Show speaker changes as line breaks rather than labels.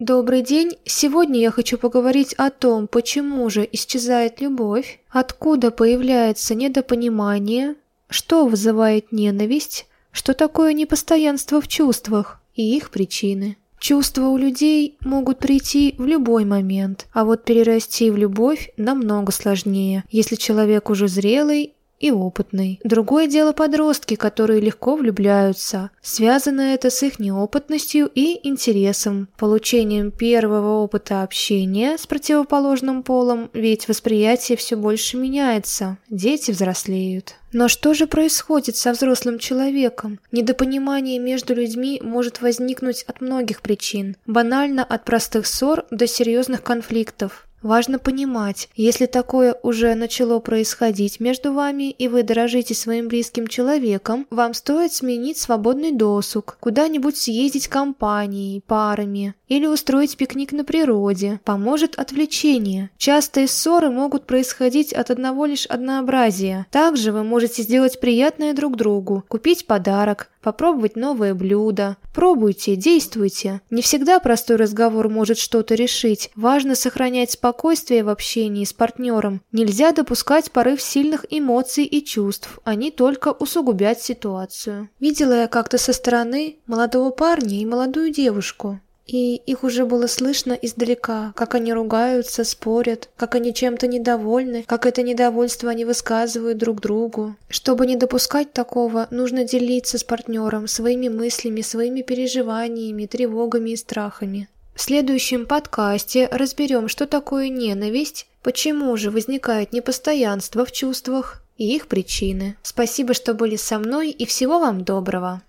Добрый день! Сегодня я хочу поговорить о том, почему же исчезает любовь, откуда появляется недопонимание, что вызывает ненависть, что такое непостоянство в чувствах и их причины. Чувства у людей могут прийти в любой момент, а вот перерасти в любовь намного сложнее, если человек уже зрелый и опытный. Другое дело подростки, которые легко влюбляются. Связано это с их неопытностью и интересом, получением первого опыта общения с противоположным полом, ведь восприятие все больше меняется, дети взрослеют. Но что же происходит со взрослым человеком? Недопонимание между людьми может возникнуть от многих причин, банально от простых ссор до серьезных конфликтов. Важно понимать, если такое уже начало происходить между вами, и вы дорожите своим близким человеком, вам стоит сменить свободный досуг, куда-нибудь съездить компанией, парами, или устроить пикник на природе. Поможет отвлечение. Частые ссоры могут происходить от одного лишь однообразия. Также вы можете сделать приятное друг другу, купить подарок, попробовать новое блюдо. Пробуйте, действуйте. Не всегда простой разговор может что-то решить. Важно сохранять спокойствие в общении с партнером. Нельзя допускать порыв сильных эмоций и чувств. Они только усугубят ситуацию. Видела я как-то со стороны молодого парня и молодую девушку и их уже было слышно издалека, как они ругаются, спорят, как они чем-то недовольны, как это недовольство они высказывают друг другу. Чтобы не допускать такого, нужно делиться с партнером своими мыслями, своими переживаниями, тревогами и страхами. В следующем подкасте разберем, что такое ненависть, почему же возникает непостоянство в чувствах и их причины. Спасибо, что были со мной и всего вам доброго.